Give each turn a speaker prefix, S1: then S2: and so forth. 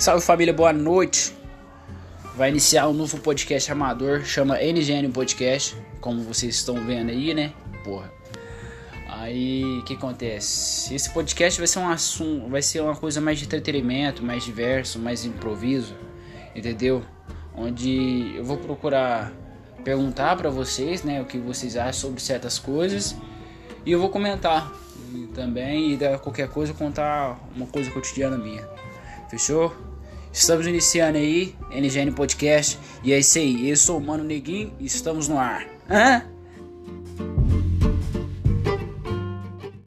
S1: Salve família, boa noite. Vai iniciar um novo podcast amador, chama NGN Podcast, como vocês estão vendo aí, né? Porra. Aí, o que acontece? Esse podcast vai ser um assunto, vai ser uma coisa mais de entretenimento, mais diverso, mais improviso, entendeu? Onde eu vou procurar perguntar para vocês, né, o que vocês acham sobre certas coisas e eu vou comentar e também e qualquer coisa contar uma coisa cotidiana minha. Fechou? Estamos iniciando aí, NGN Podcast. E é isso aí. Eu sou o Mano Neguinho e estamos no ar. Hã?